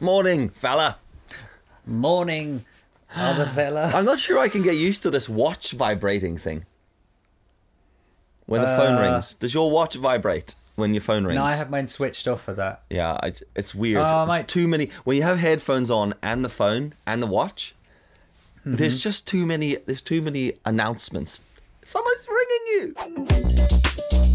Morning, fella. Morning, other fella. I'm not sure I can get used to this watch vibrating thing. When the phone Uh, rings, does your watch vibrate when your phone rings? no, I have mine switched off for that. Yeah, it's, it's weird. Oh, It's mate. too many. When you have headphones on and the phone and the watch, Mm-hmm. there's just too many. There's too many announcements. Someone's ringing you.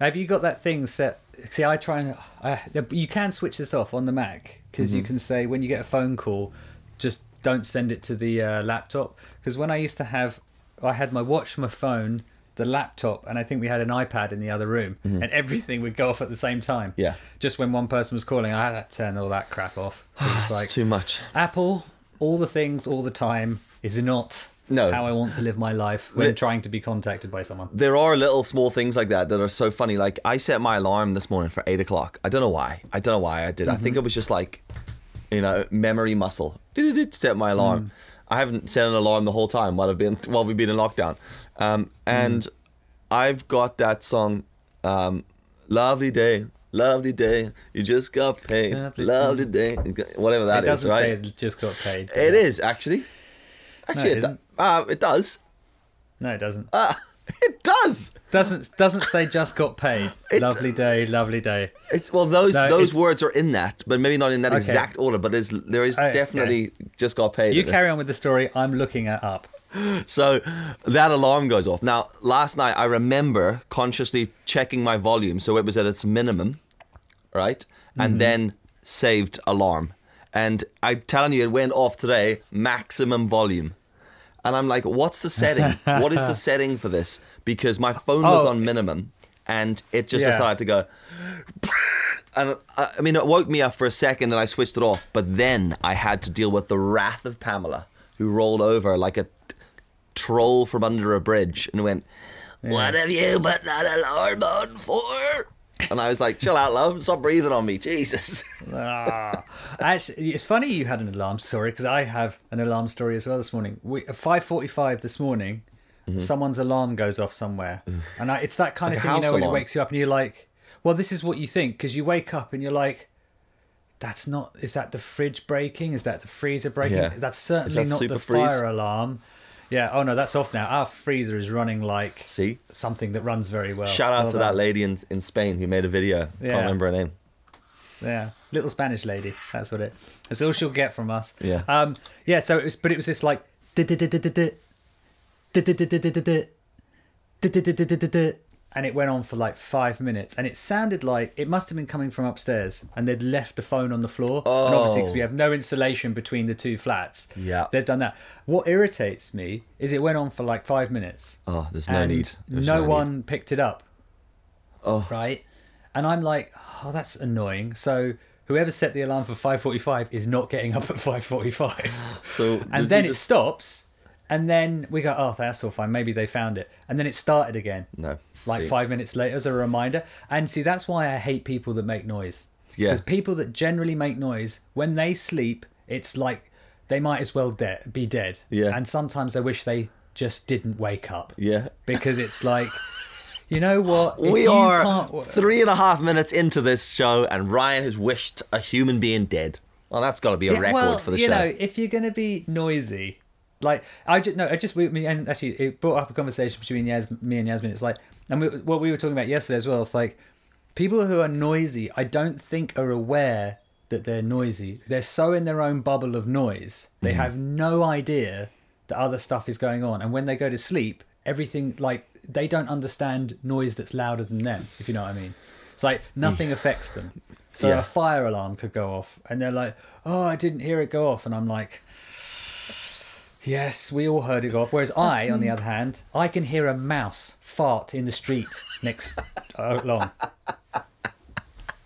Have you got that thing set? See, I try and uh, you can switch this off on the Mac because Mm-hmm. you can say when you get a phone call, just don't send it to the uh, laptop. Because when I used to have, I had my watch, my phone, the laptop, and I think we had an iPad in the other room, and everything would go off at the same time. Mm-hmm. Yeah. Just when one person was calling, I had to turn all that crap off. It's like too much. Apple, all the things, all the time is not No. how I want to live my life when The- trying to be contacted by someone. There are little small things like that that are so funny. Like I set my alarm this morning for eight o'clock. I don't know why. I don't know why I did. I Mm-hmm. think it was just like, you know, memory muscle. Did Set my alarm. Mm. I haven't set an alarm the whole time while I've been while we've been in lockdown. Um, and Mm. I've got that song, um, "Lovely Day." Lovely day, you just got paid. Lovely Lovely, day, whatever that it is, doesn't right? say it just got paid. It yeah. is actually. Actually, it it, isn't. Uh, it does. No, it doesn't. Uh, it does. Doesn't doesn't say just got paid. It- lovely day, lovely day. It's well, those No, those words are in that, but maybe not in that Okay. exact order. But is there is Okay. definitely just got paid. You in it. carry on with the story. I'm looking it up. So that alarm goes off. Now, last night I remember consciously checking my volume so it was at its minimum, right, Mm-hmm. and then saved alarm. And I'm telling you, it went off today, maximum volume. And I'm like, what's the setting? what is the setting for this? Because my phone was Oh. on minimum, and it just Yeah. decided to go. And uh, I mean, it woke me up for a second, and I switched it off. But then I had to deal with the wrath of Pamela, who rolled over like a troll from under a bridge and went, "What have you put that alarm on for?" And I was like, "Chill out, love. Stop breathing on me, Jesus." Ah. Actually, it's funny you had an alarm story because I have an alarm story as well this morning. We, at 5:45 this morning, someone's alarm goes off somewhere, and I, it's that kind Mm-hmm. Like of thing you know when it wakes you up and you're like, "Well, this is what you think," because you wake up and you're like. That's not. Is that the fridge breaking? Is that the freezer breaking? Yeah. That's certainly that not the freeze? fire alarm. Yeah. Oh no, that's off now. Our freezer is running like See, something that runs very well. shout out to that done. lady in in Spain who made a video. Yeah. Can't remember her name. Yeah, little Spanish lady. That's what it. That's all she'll get from us. Yeah. Um. Yeah. So it was, but it was this like. And it went on for like five minutes, and it sounded like it must have been coming from upstairs, and they'd left the phone on the floor. And obviously, because we have no insulation between the two flats, Yeah. they've done that. What irritates me is it went on for like five minutes, Oh, there's no need. There's no need. one picked it up Oh, right? And I'm like, oh, that's annoying. So whoever set the alarm for 5:45 is not getting up at 5:45. so and then it stops, and then we go, oh, that's all fine. Maybe they found it, and then it started again. no Like See. five minutes later as a reminder. And see, that's why I hate people that make noise. Yeah. Because people that generally make noise, when they sleep, it's like they might as well de- be dead. Yeah. And sometimes I wish they just didn't wake up. Yeah. Because it's like, you know what? If we are three and a half minutes into this show, and Ryan has wished a human being dead. Well, that's got to be a Yeah, record well, for the you show. know, if you're gonna be noisy, like I just no, I just we, me and actually it brought up a conversation between Yas, me and Yasmin. It's like, and we, what we were talking about yesterday as well. It's like people who are noisy, I don't think are aware that they're noisy. They're so in their own bubble of noise, they Mm-hmm. have no idea that other stuff is going on. And when they go to sleep, everything like they don't understand noise that's louder than them. If you know what I mean. It's like nothing affects them. So Yeah. a fire alarm could go off, and they're like, "Oh, I didn't hear it go off," and I'm like, "Yes, we all heard it go off." Whereas I, on the other hand, I can hear a mouse fart in the street next uh, along.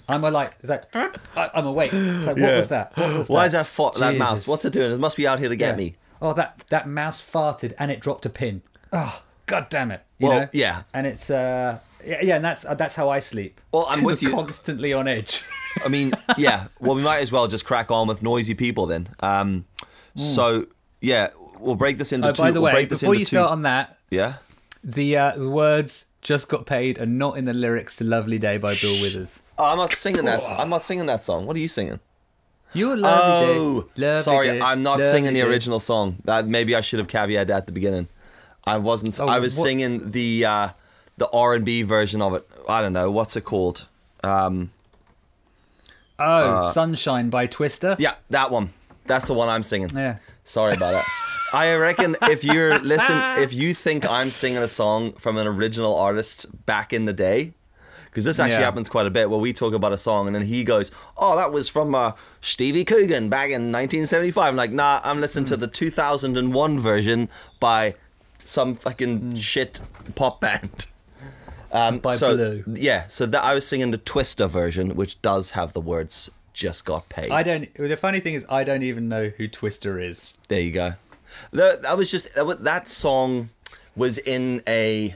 I'm like, it's like I- I'm awake. It's like, what Yeah. was that? What was Why that? is that fo- that mouse? What's it doing? It must be out here to get Yeah. me. Oh, that that mouse farted and it dropped a pin. Oh, god damn it! You Well, know? yeah. And it's uh, yeah, yeah, and that's uh, that's how I sleep. Well, I'm with you. Constantly on edge. I mean, yeah. Well, we might as well just crack on with noisy people then. Um, So yeah, we'll break this into. Oh, two. by the we'll way, before you two- start on that, yeah, the uh, the words just got paid and not in the lyrics to Lovely Day by Bill Withers. Oh, I'm not singing that. I'm not singing that song. What are you singing? You're Lovely Oh, Day. Lovely sorry, Day, I'm not Lovely singing the Day. original song. That maybe I should have caveated that at the beginning. I wasn't. Oh, I was what- singing the uh, the R and B version of it. I don't know what's it called. Um, Oh, Sunshine by Twista. yeah, that one. That's the one I'm singing. Yeah. Sorry about that. I reckon if you're listen, if you think I'm singing a song from an original artist back in the day, because this actually Yeah. happens quite a bit, where we talk about a song and then he goes, "Oh, that was from uh, Stevie Coogan back in 1975." I'm like, "Nah, I'm listening to the 2001 version by some fucking shit pop band." Um, By so, Blue. Yeah, so that I was singing the Twista version, which does have the words "just got paid." I don't. The funny thing is, I don't even know who Twista is. There you go. That, that was just that, that song was in a.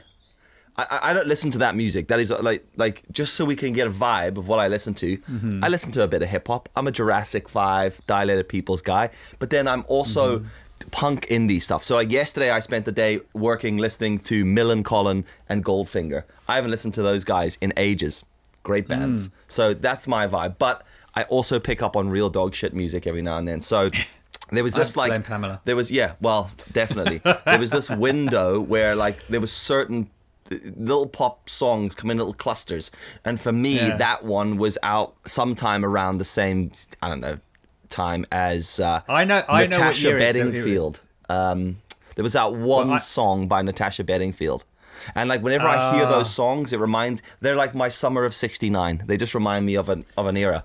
I, I- don't listen to that music. That is uh, like like just so we can get a vibe of what I listen to. Mm-hmm. I listen to a bit of hip hop. I'm a Jurassic Five, Dilated Peoples guy, but then I'm also mm-hmm. punk indie stuff. So like yesterday, I spent the day working listening to Millencolin and Goldfinger. I haven't listened to those guys in ages. Great bands. Mm. So that's my vibe. But I also pick up on real dog shit music every now and then. So. There was this like Pamela. there was yeah, well, definitely. there was this window where like there was certain uh, little pop songs come in little clusters, and for me, Yeah. that one was out sometime around the same I don't know time as uh, I know- I know what Natasha year it's- Bedingfield. Um, there was that one Well, I- song by Natasha Bedingfield. And like whenever I hear Ah. those songs, it reminds they're like my summer of '69. They just remind me of an of an era.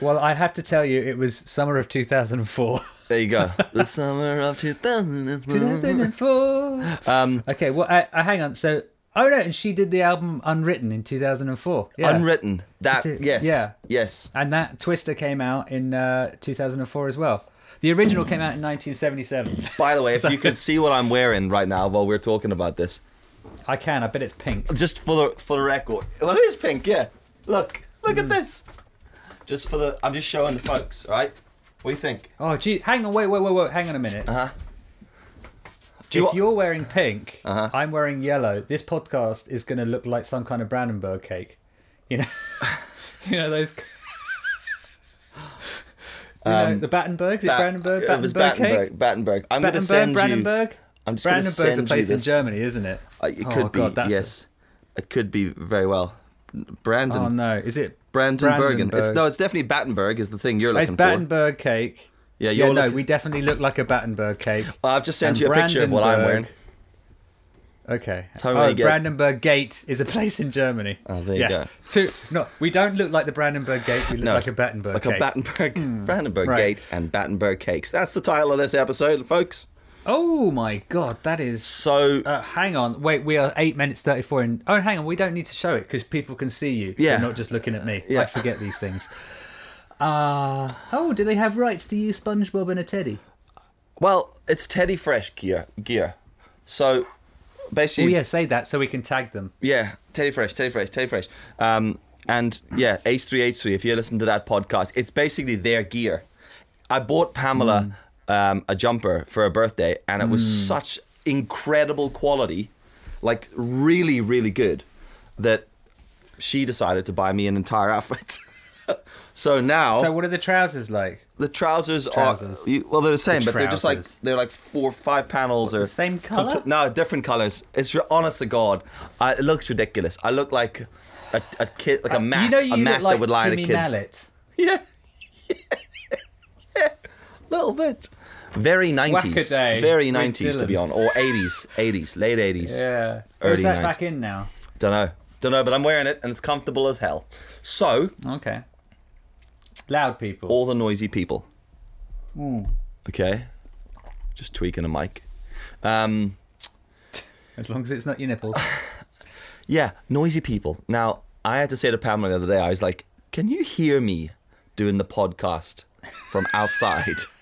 Well, I have to tell you, it was summer of 2004. There you go. the summer of 2004. 2004. Um, okay, well, I, I, hang on. So, oh no, and she did the album Unwritten in 2004. Yeah. Unwritten. That, it- yes. yeah. Yes. And that Twista came out in uh, 2004 as well. The original came out in 1977. By the way, if So- you could see what I'm wearing right now while we're talking about this, I can. I bet it's pink. just for the for the record, well, it is pink. Yeah. Look, look Hmm. at this. Just for the, I'm just showing the folks. All right. What do you think? Oh, gee, hang on. Wait, wait, wait, wait. Hang on a minute. Uh huh. Do you if wa- you're wearing pink, Uh-huh. I'm wearing yellow. This podcast is going to look like some kind of Brandenburg cake. You know, you know those. You know, Um, the Battenberg, is it Brandenburg? It was Battenberg cake? Battenberg. Battenberg. I'm going to Battenberg, send you. Brandenburg. I'm just Brandenburg's a send you place in this. Germany, isn't it? Uh, it Oh, be. God, that's a- yes. It could be very well. Brandon. Oh no, is it? Brandon Bergen. It's no, it's definitely Battenberg is the thing you're Oh, It's looking for. Battenberg cake. Yeah, Yeah, you're no, looking. we definitely look like a Battenberg cake. I've just sent and you a picture of what I'm wearing. Okay. Tell me when oh, Brandenburg Gate is a place in Germany. Oh, there you yeah. go. Two, no, we don't look like the Brandenburg Gate. We look No, like a Battenberg like cake. a Battenberg, Brandenburg Hmm. right. Gate and Battenberg cakes. That's the title of this episode, folks. Oh my god, that is. So Uh, hang on, wait. We are eight minutes thirty-four in. Oh, hang on. We don't need to show it because people can see you. Yeah. They're not just looking at me. Yeah. I forget these things. Uh, oh, do they have rights to use SpongeBob and a Teddy? well, it's Teddy Fresh gear. Gear. So Oh basically, yeah, say that so we can tag them. Yeah, Teddy Fresh, Teddy Fresh, Teddy Fresh. Um, and yeah, H3H3, if you listen to that podcast, it's basically their gear. I bought Pamela um, a jumper for a birthday, and it was such incredible quality, like really, really good, that she decided to buy me an entire outfit. so now So what are the trousers like? the trousers, Trousers. are well, they're the same, but they're just like they're like four, five panels or the same colour? compl- no, different colors. It's honest to God, I, it looks ridiculous. I look like a, a kid, like a mat, Uh, you know you a mat like that would lie Timmy kid's. Mallet. Yeah, yeah, little bit. Very nineties, Whack-a-day very with nineties to be on, or eighties, eighties, late eighties. Yeah. Or Early is that 90s. back in now? Don't know, don't know, but I'm wearing it and it's comfortable as hell. So Okay. Loud people. all the noisy people. Hmm. Okay, just tweaking a mic. Um, As long as it's not your nipples. Yeah, noisy people. Now, I had to say to Pamela the other day, I was like, can you hear me doing the podcast from outside?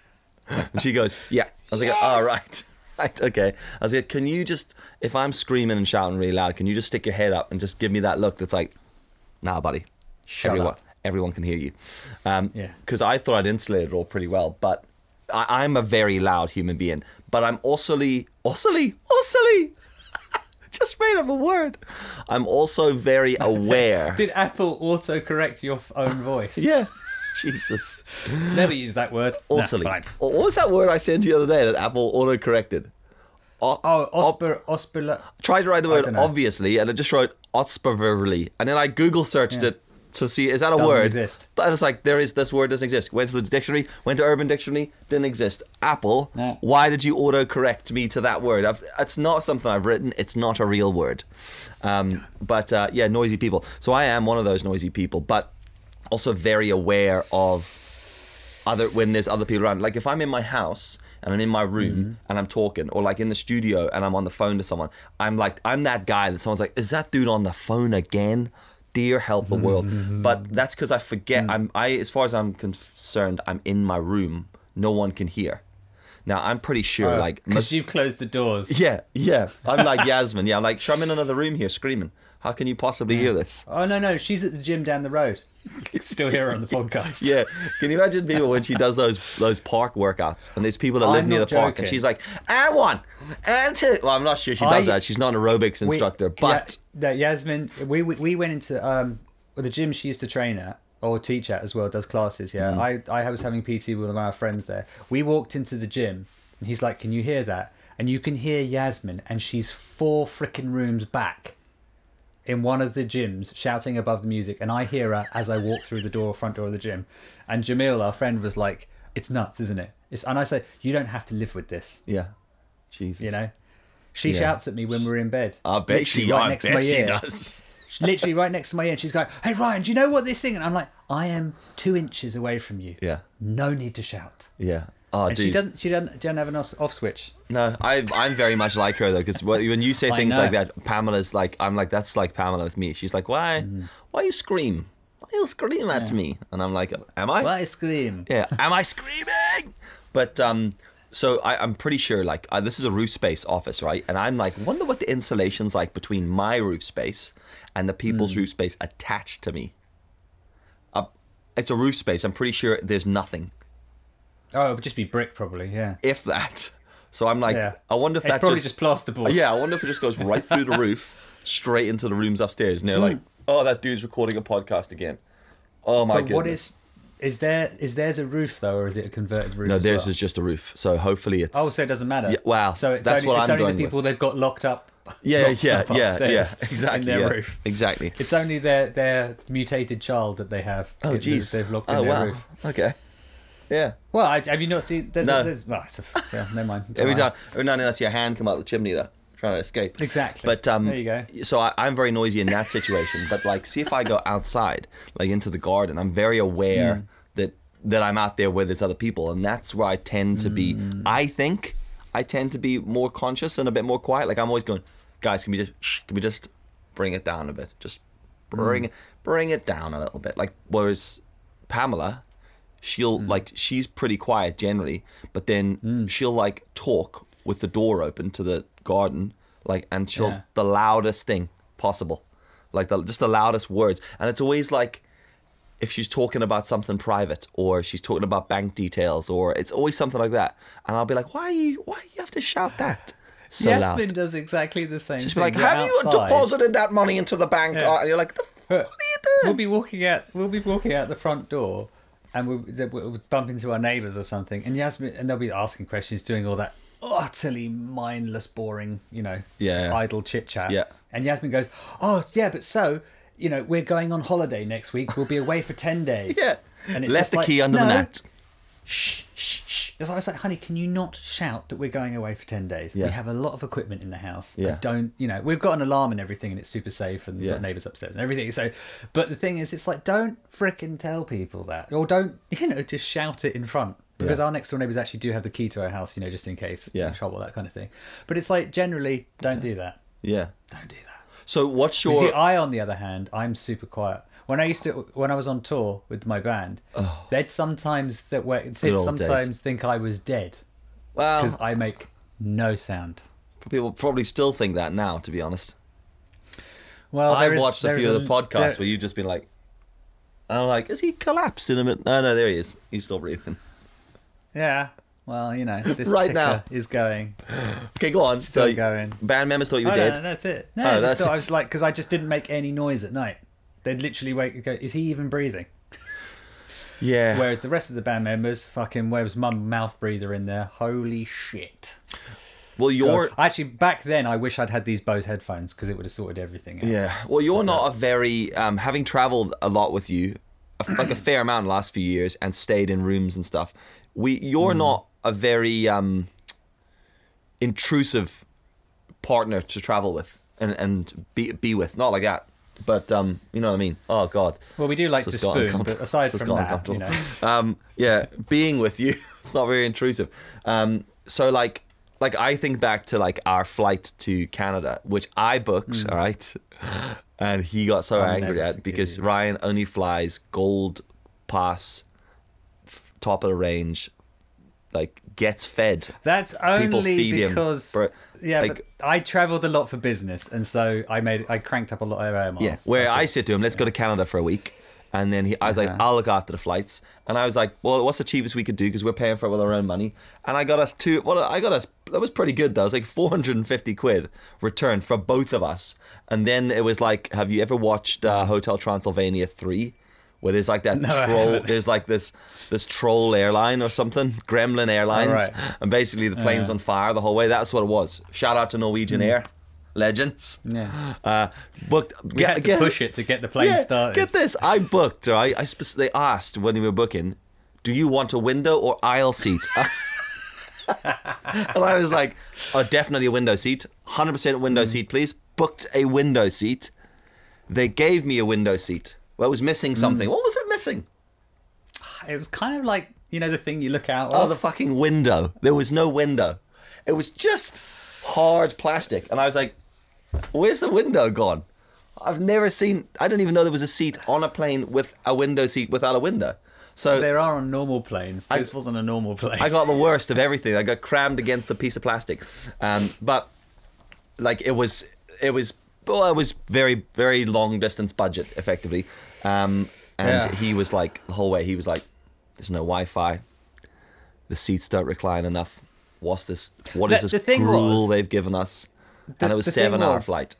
and she goes, yeah. I was like, all right. Right, okay. I was like, can you just, if I'm screaming and shouting really loud, can you just stick your head up and just give me that look that's like, nah, buddy. Shut everyone, up. everyone can hear you. Um, Yeah. Because I thought I'd insulated it all pretty well, but I, I'm a very loud human being. But I'm also, also, also, just made up a word. I'm also very aware. Did Apple autocorrect your own voice? yeah. Jesus. Never use that word. Also, Nah, what was that word I sent you the other day that Apple auto corrected? Oh, Osper, Osper. tried to write the word obviously, and it just wrote Otsperverly, and then I Google searched Yeah. it to see is that a Doesn't word? exist. And it's like there is this word doesn't exist. Went to the dictionary, went to Urban Dictionary, didn't exist. Apple, No. why did you auto correct me to that word? I've, it's not something I've written. It's not a real word. Um, but uh, yeah, noisy people. So I am one of those noisy people, but also very aware of other when there's other people around. Like if I'm in my house and I'm in my room mm-hmm. and I'm talking, or like in the studio and I'm on the phone to someone, I'm like I'm that guy that someone's like, is that dude on the phone again? Dear help the world. Mm-hmm. but that's because I forget. Mm. I'm I as far as I'm concerned, I'm in my room. No one can hear. Now I'm pretty sure oh, like because you've closed the doors. yeah yeah I'm like Yasmin. Yeah I'm like sure I'm in another room here screaming. How can you possibly hear this? Oh no, no, she's at the gym down the road. Still here on the podcast. Yeah, can you imagine people when she does those those park workouts and there's people that live I'm near the not park and she's like, and one, and two. Well, I'm not sure she does I- that. She's not an aerobics We- instructor, but yeah, yeah, Yasmin, we, we we went into um the gym she used to train at or teach at as well, does classes. Yeah, Mm. I I was having PT with one of our friends there. We walked into the gym, and he's like, "Can you hear that?" And you can hear Yasmin, and she's four freaking rooms back. In one of the gyms, shouting above the music, and I hear her as I walk through the door, front door of the gym. And Jamil, our friend, was like, "It's nuts, isn't it?" It's, and I said, "You don't have to live with this." yeah, Jesus, You know, she Yeah. shouts at me when we're in bed. I bet Literally she, right I next to my she ear. does. Literally right next to my ear. And she's going, "Hey Ryan, do you know what this thing?" And I'm like, "I am two inches away from you. Yeah, No need to shout." yeah. Oh, And dude. she doesn't. She doesn't. Doesn't have an off switch. No, I, I'm very much like her though, because when you say things like that, Pamela's like, I'm like, that's like Pamela with me. She's like, why, Mm-hmm. why you scream? Why you scream at me? And I'm like, am I? Why scream? Yeah. Am I screaming? But um, so I, I'm pretty sure like uh, this is a roof space office, right? And I'm like, wonder what the insulation's like between my roof space and the people's Hmm. roof space attached to me. Uh, it's a roof space. I'm pretty sure there's nothing, Oh, it would just be brick, probably. Yeah. if that. So I'm like, Yeah. I wonder if It's that probably just, just, plasterboard. yeah, I wonder if it just goes right through the roof, straight into the rooms upstairs, and they're like, hmm. oh, that dude's recording a podcast again. Oh my But goodness. what is? Is there? Is theirs a roof though, or is it a converted roof? No, theirs well? is just a roof. So hopefully it's. Oh, so it doesn't matter. Yeah, wow, So it's that's only, what it's I'm only the with. people they've got locked up. yeah, locked yeah, up yeah, yeah, exactly. In their yeah, roof. Exactly. It's only their their mutated child that they have. Oh, jeez. They've locked oh, in Oh, their wow. roof. Okay. Yeah. Well, I, have you not seen? There's, No. a, there's well, it's a, yeah, never mind. Every time, every now and then I see a hand come out the chimney though, trying to escape. Exactly. But um, There you go. So I, I'm very noisy in that situation. but like, see if I go outside, like into the garden, I'm very aware Hmm. that that I'm out there where there's other people, and that's where I tend to be. Hmm. I think I tend to be more conscious and a bit more quiet. Like I'm always going, guys, can we just shh, can we just bring it down a bit? Just bring it bring it down a little bit. Like whereas Pamela, she'll Hmm. like she's pretty quiet generally, but then she'll like talk with the door open to the garden, like and she'll Yeah. the loudest thing possible, like the just the loudest words, and it's always like if she's talking about something private or she's talking about bank details or it's always something like that, and I'll be like, why you why you have to shout that so Yasmin loud? does exactly the same. Thing. like, have you deposited that money into the bank? Yeah. And you're like, the f- what are you doing?" We'll be walking out. We'll be walking out the front door, and we'll, we'll bump into our neighbours or something. And Yasmin, and they'll be asking questions, doing all that utterly mindless, boring, you know, Yeah. idle chit chat. Yeah. And Yasmin goes, "Oh yeah, but so." You know, we're going on holiday next week. We'll be away for ten days. Yeah. and it's Left the like, key under the mat. Shh, shh, shh. It's like, I was like, honey, can you not shout that we're going away for 10 days? Yeah. We have a lot of equipment in the house. Yeah. I don't, you know, we've got an alarm and everything and it's super safe and Yeah. got neighbours upstairs and everything. So, but the thing is, it's like, don't fricking tell people that. Or don't, you know, just shout it in front. Because Yeah. our next door neighbours actually do have the key to our house, you know, just in case. Yeah. Trouble, that kind of thing. But it's like, generally, don't do that. Yeah. Don't do that. So what's your You see, I, on the other hand, I'm super quiet. When I used to, when I was on tour with my band, they'd sometimes that were, they'd Oh. old days. sometimes think I was dead well? because I make no sound. People probably still think that now, to be honest. Well, I've is- watched a few of the podcasts there- where you've just been like, and I'm like, is he collapsed in a minute? No, no, there he is. He's still breathing. Yeah, well, you know, this Right now. is going. Okay, go on. Still so going. band members thought you Oh, were no, dead. no, that's it. No, Oh, I just that's thought it. I was like, because I just didn't make any noise at night. They'd literally wake go, is he even breathing? Yeah. Whereas the rest of the band members, fucking, where was mum mouth breather in there? Holy shit. well, you're. Actually, back then, I wish I'd had these Bose headphones because it would have sorted everything out. Yeah. Well, you're not a very um, having traveled a lot with you, like a fair amount in the last few years, and stayed in rooms and stuff. We, you're Mm. not a very um, intrusive partner to travel with and and be be with. Not like that, but um, you know what I mean. Oh God. Well, we do like So to spoon, but aside So from that, you know. um, yeah, being with you, it's not very intrusive. Um, so like, like I think back to like our flight to Canada, which I booked, all right, and he got so Mm. I'll angry at because you. Ryan only flies gold pass, f- top of the range, like gets fed. That's only feed him, because bro. yeah, Like- but I travelled a lot for business, and so I made I cranked up a lot of air miles. Yeah, where That's I it. said to him, "Let's go to Canada for a week," and then he, I was like, Uh-huh. "I'll look after the flights," and I was like, "Well, what's the cheapest we could do because we're paying for it with our own money?" And I got us two. Well, I got us. That was pretty good though. It was like four hundred and fifty quid return for both of us, and then it was like, "Have you ever watched uh, Hotel Transylvania three? Where there's like that No, troll, there's like this this troll airline or something, Gremlin Airlines, right. and basically the plane's Yeah. on fire the whole way. That's what it was. Shout out to Norwegian Hmm. Air, legends. Yeah. Uh, booked. We had to push it to get the plane started. Get this, I booked. Right, I spec- they asked when we were booking, "Do you want a window or aisle seat?" and I was like, "Oh, definitely a window seat. Hundred percent window Mm. seat, please." Booked a window seat. They gave me a window seat. Well, it was missing Mm. something. What was it missing? It was kind of like you know the thing you look out Oh, of. the fucking window. There was no window. It was just hard plastic. And I was like, where's the window gone? I've never seen, I didn't even know there was a seat on a plane with a window seat without a window. So There are on normal planes. This wasn't a normal plane. I got the worst of everything. I got crammed against a piece of plastic. Um, but like it was, it was, well, it was very, very long distance budget effectively. Um, and Yeah. he was like, the whole way, he was like, there's no Wi Fi. The seats don't recline enough. What's this? What is The- this the gruel was- they've given us? The- and it was seven hour was- flight.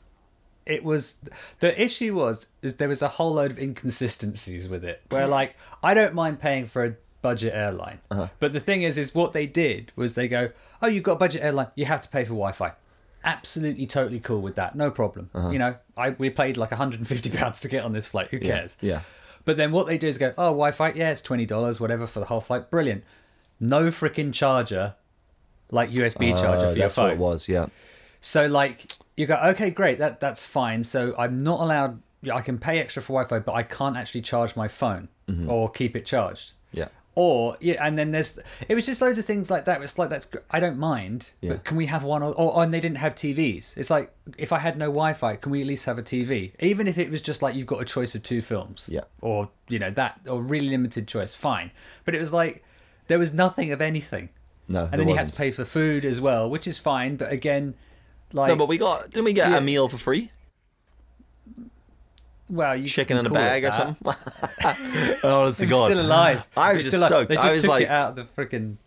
it was the issue was is there was a whole load of inconsistencies with it where like i don't mind paying for a budget airline Uh-huh. but the thing is is what they did was they go oh you've got a budget airline you have to pay for wi-fi absolutely totally cool with that no problem Uh-huh. you know i we paid like 150 pounds to get on this flight who cares yeah. but then what they do is go oh wi-fi yeah it's $20 whatever for the whole flight brilliant no freaking charger like usb charger Uh, for your that's phone what it was. Yeah. so like you go, okay, great, that that's fine. So I'm not allowed. I can pay extra for Wi-Fi, but I can't actually charge my phone Mm-hmm. or keep it charged. Yeah. Or yeah, and then there's it was just loads of things like that. It's like that's I don't mind, Yeah. but can we have one or, or and they didn't have TVs. It's like if I had no Wi-Fi, can we at least have a TV? Even if it was just like you've got a choice of two films, Yeah. or you know that or really limited choice, fine. But it was like there was nothing of anything, No. and then you had to pay for food as well, which is fine. But again, like No, but we got. Didn't we get Yeah. a meal for free? Well, you Chicken in a bag or something? To I'm God. still alive. I was just stoked. They I was took like- it out of the freaking.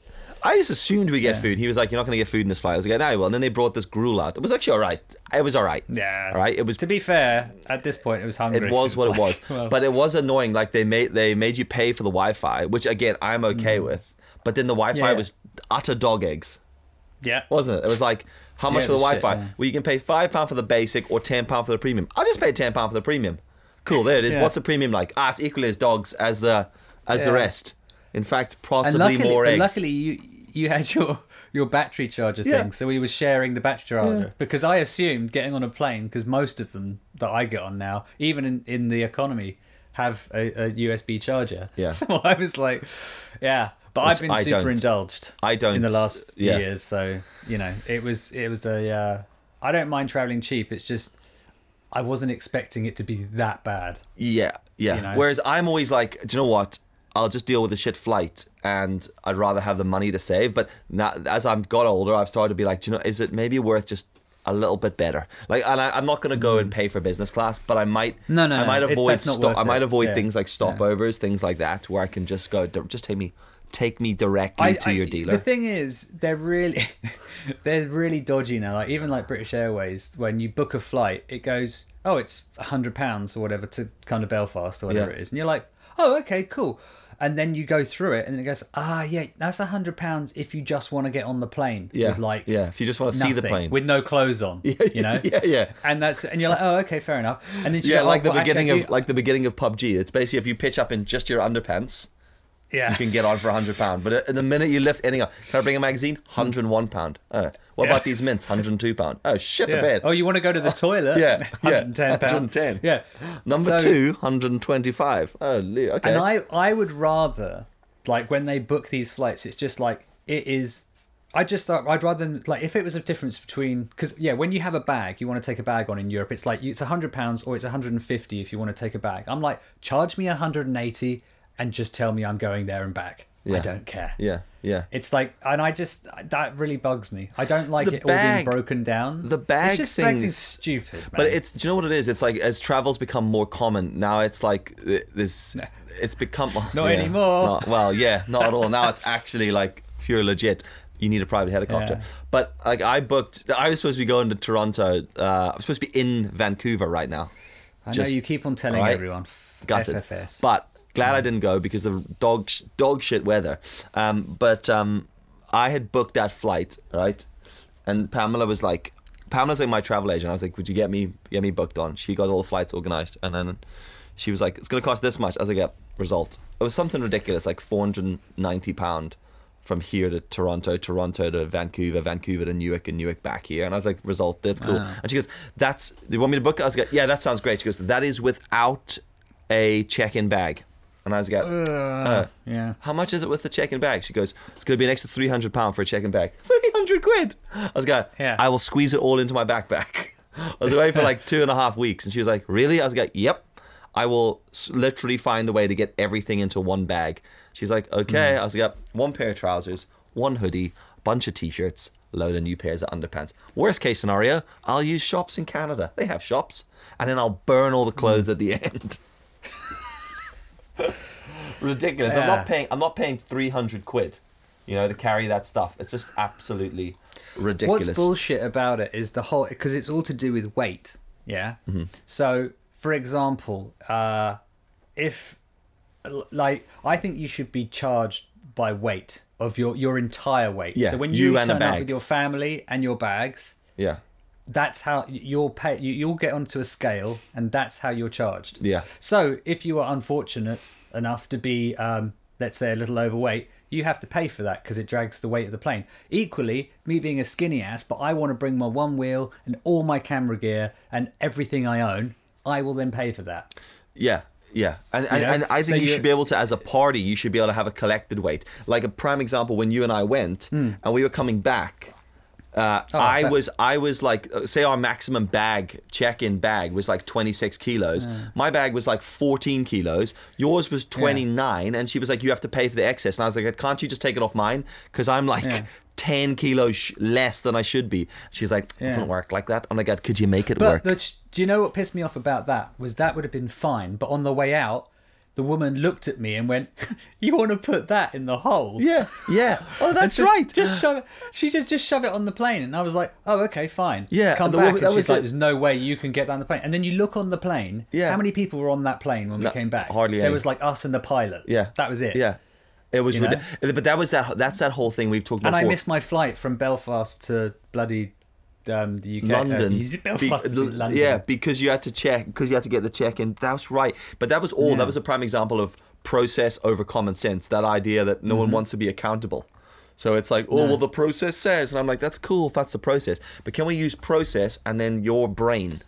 I just assumed we get Yeah. food. He was like, "You're not going to get food in this flight." I was like, "No, well." And then they brought this gruel out. It was actually all right. It was all right. Yeah. All right. It was. To be fair, at this point, it was hungry. It was what it was. well, But it was annoying. Like they made they made you pay for the Wi-Fi, which again I'm okay with. But then the Wi-Fi Mm. Yeah. was utter dog eggs, yeah, wasn't it? It was like how much for the it was shit, Wi-Fi? yeah. Well, you can pay five pound for the basic or ten pound for the premium. I'll just paid ten pound for the premium. Cool. There it is. Yeah. What's the premium like? Ah, it's equally as dogs as the as the rest. In fact, possibly luckily, more eggs. luckily you you had your your battery charger Yeah. thing, so we were sharing the battery charger Yeah. because I assumed getting on a plane because most of them that I get on now, even in in the economy, have a, a USB charger. Yeah. So I was like, yeah. But Which I've been I super don't. indulged. I don't- in the last few yeah. years, so you know it was it was a. Uh, I don't mind traveling cheap. It's just I wasn't expecting it to be that bad. Yeah, yeah. You know? Whereas I'm always like, do you know what? I'll just deal with the shit flight, and I'd rather have the money to save. But now, as I've got older, I've started to be like, do you know, is it maybe worth just a little bit better? Like, and I, I'm not going to go and pay for business class, but I might. Mm. No, no, I no, might it- avoid. worth I might avoid Yeah. things like stopovers, things like that, where I can just go. "Don't- Just take me take me directly I- to I- your dealer. The thing is, they're really, they're really dodgy now. Like even like British Airways, when you book a flight, it goes, oh, it's a hundred pounds or whatever to kind of Belfast or whatever Yeah. it is, and you're like, oh, okay, cool. And then you go through it, and it goes, ah, yeah, that's a hundred pounds if you just want to get on the plane yeah, with like yeah. If you just want to see the plane, with no clothes on, yeah, you know, yeah, yeah. and that's and you're like, oh, okay, fair enough. And then Yeah, go, like oh, the well, beginning I of like the beginning of PUBG. It's basically if you pitch up in just your underpants, yeah, you can get on for hundred pound. But uh, in the minute you lift anything up, can I bring a magazine? Hundred and one pound. Oh, what Yeah. about these mints? Hundred and two pound. Oh shit, the bed. Oh, you want to go to the toilet? Yeah, yeah, 110 pounds. 110. Yeah. Number So- two, hundred and twenty-five. Oh, okay. And I, I would rather, like, when they book these flights, it's just like it is. I just thought I'd rather than like if it was a difference between because yeah, when you have a bag, you want to take a bag on in Europe, it's like it's hundred pounds or it's hundred and fifty if you want to take a bag. I'm like, charge me hundred and eighty and just tell me I'm going there and back. I don't care. yeah, yeah. It's like, and I just that really bugs me. I don't like The it all being broken down. the bag it's just thing is- stupid. But it's do you know what it is? It's like as travels become more common now. It's like th- this. It's become Not anymore. Not- well, yeah, not at all. Now it's actually like pure legit. You need a private helicopter. Yeah. But like I booked, I was supposed to be going to Toronto. Uh, I'm supposed to be in Vancouver right now. I know you keep on telling alright. everyone. Got FFS. it. But glad I didn't go because the dog sh- dog shit weather. Um, but um, I had booked that flight right, and Pamela was like, Pamela's like my travel agent. I was like, would you get me get me booked on? She got all the flights organized, and then she was like, it's gonna cost this much. I was like, yeah, result. It was something ridiculous, like four hundred and ninety pound. From here to Toronto, Toronto to Vancouver, Vancouver to Newark, and Newark back here. And I was like, result, that's cool. Wow. And she goes, that's, do you want me to book it? I was like, yeah, that sounds great. She goes, that is without a check-in bag. And I was like, uh, yeah. how much is it with the check-in bag? She goes, it's going to be an extra 300 pound for a check-in bag. 300 quid. I was like, Yeah. I will squeeze it all into my backpack. I was away for like two and a half weeks. And she was like, really? I was like, yep. I will literally find a way to get everything into one bag. She's like, okay. I was like, one pair of trousers, one hoodie, bunch of t-shirts, load of new pairs of underpants. Worst case scenario, I'll use shops in Canada. They have shops. And then I'll burn all the clothes at the end. Ridiculous. I'm not paying I'm not paying 300 quid, you know, to carry that stuff. It's just absolutely ridiculous. What's bullshit about it is the whole because it's all to do with weight. Yeah. Mm-hmm. So, for example, uh, if like I think you should be charged by weight of your your entire weight. Yeah, So when you you, and a turn up bag. with your family and your bags, Yeah. that's how you'll pay. You, you'll get onto a scale, and that's how you're charged. Yeah. So if you are unfortunate enough to be, um, let's say, a little overweight, you have to pay for that because it drags the weight of the plane. Equally, me being a skinny ass, but I want to bring my one wheel and all my camera gear and everything I own, I will then pay for that. Yeah. Yeah, and and, know? and I think So you you- should be able to, as a party, you should be able to have a collected weight. Like a prime example, when you and I went and we were coming back, uh, I Hmm. that- was I was like, uh, say our maximum bag check-in bag was like 26 kilos. My bag was like 14 kilos. Yours was 29, and she was like, you have to pay for the excess. And I was like, can't you just take it off mine? Because I'm like. Yeah. 10 kilos sh- less than I should be. She's like, it doesn't work like that. I'm like, God, could you make it But work? the, do you know what pissed me off about that? Was that would have been fine, but on the way out, the woman looked at me and went, "You want to put that in the hole?" yeah, yeah. Oh, that's just, right. Just shove it. She just just shove it on the plane, and I was like, "Oh, okay, fine." Yeah, come and back. woman- and was she's like, it. "There's no way you can get down the plane." And then you look on the plane. Yeah. How many people were on that plane when No, we came back? hardly There any. was like us and the pilot. Yeah, That was it. Yeah, it was. You know? But that was that. That's that whole thing we've talked about. And I missed my flight from Belfast to bloody um, the UK. London. Uh, Be- London. Yeah, because you had to check, because you had to get the check in. That's right. But that was all. Yeah. That was a prime example of process over common sense. That idea that no Mm-hmm. one wants to be accountable. So it's like, oh, well, the process says, and I'm like, that's cool if that's the process. But can we use process and then your brain,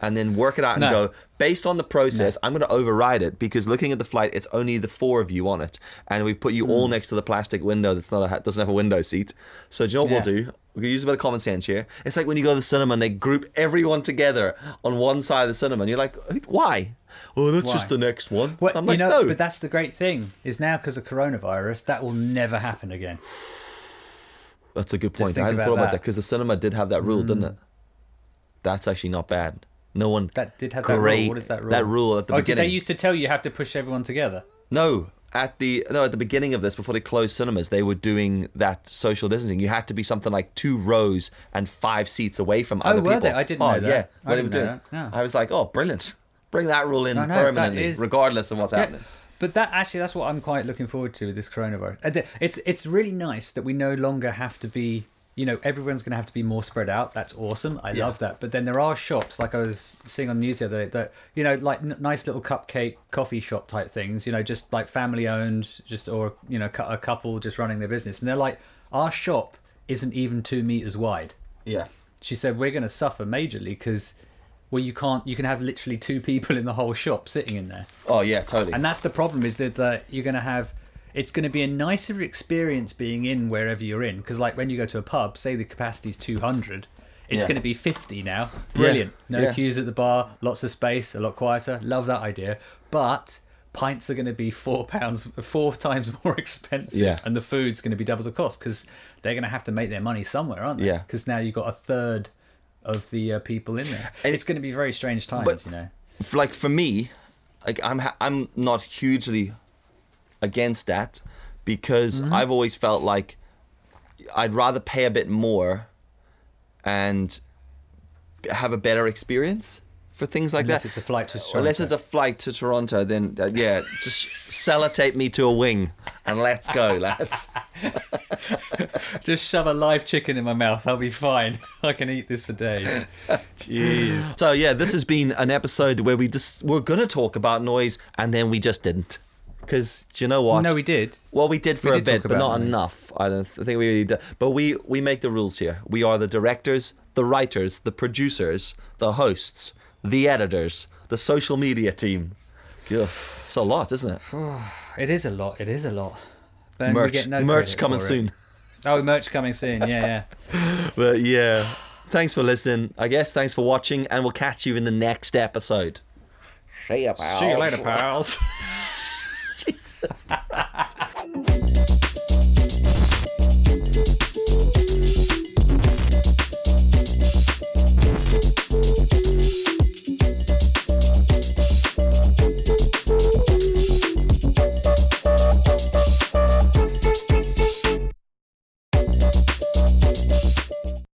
and then work it out and No. go based on the process? I'm going to override it because looking at the flight, it's only the four of you on it, and we've put you Mm. all next to the plastic window that's not a, doesn't have a window seat. So do you know what Yeah. we'll do? We can use a bit of common sense here. It's like when you go to the cinema and they group everyone together on one side of the cinema, and you're like, why? Oh, that's Why? just the next one. Well, I'm you like, know, no. but that's the great thing is now because of coronavirus, that will never happen again. That's a good point. I hadn't about thought about that. Mm. that because the cinema did have that rule, didn't it? That's actually not bad. No one. That did have that Great. rule. What is that rule? That rule at the oh, did they used to tell you you have to push everyone together? No, at the no at the beginning of this before they closed cinemas they were doing that social distancing you had to be something like two rows and five seats away from Oh, other were people they? I didn't oh know that. yeah I well, they didn't were know doing that. Yeah. i was like oh brilliant bring that rule in permanently is- regardless of what's Yeah, happening But that actually, that's what I'm quite looking forward to with this coronavirus. Uh, it's it's really nice that we no longer have to be. You know, everyone's going to have to be more spread out. That's awesome. I Yeah. love that. But then there are shops, like I was seeing on the news the other day, that you know, like n- nice little cupcake coffee shop type things. You know, just like family owned, just or you know, a couple just running their business, and they're like, our shop isn't even two meters wide. yeah She said we're going to suffer majorly because, well, you can't. You can have literally two people in the whole shop sitting in there. oh yeah totally And that's the problem is that uh, you're going to have it's going to be a nicer experience being in wherever you're in because like when you go to a pub, say the capacity's 200, it's Yeah. going to be 50 now. Brilliant. No yeah. queues at the bar, lots of space, a lot quieter. Love that idea. But pints are going to be 4 pounds 4 times more expensive Yeah. and the food's going to be double the cost cuz they're going to have to make their money somewhere, aren't they? Yeah. Cuz now you've got a third of the uh, people in there. And- it's going to be very strange times, But- you know. Like for me, like I'm ha- I'm not hugely against that because Mm-hmm. I've always felt like I'd rather pay a bit more and have a better experience for things like Unless that. it's a flight to Or Unless it's a flight to Toronto, then uh, yeah, just sellotape me to a wing and let's go, lads. Just shove a live chicken in my mouth. I'll be fine. I can eat this for days. Jeez. So yeah, this has been an episode where we just we're gonna talk about noise and then we just didn't. Because do you know what? No, we did. Well, we did for We a did bit, but not noise. enough. I don't th- think we really did. But we we make the rules here. We are the directors, the writers, the producers, the hosts, the editors, the social media team. Yeah, it's a lot, isn't it? It is a lot. It is a lot. But we merch, get no merch coming soon. Oh, merch coming soon. Yeah, yeah. But yeah, thanks for listening. I guess thanks for watching, and we'll catch you in the next episode. See ya, pal. See you later, pals. Jesus Christ.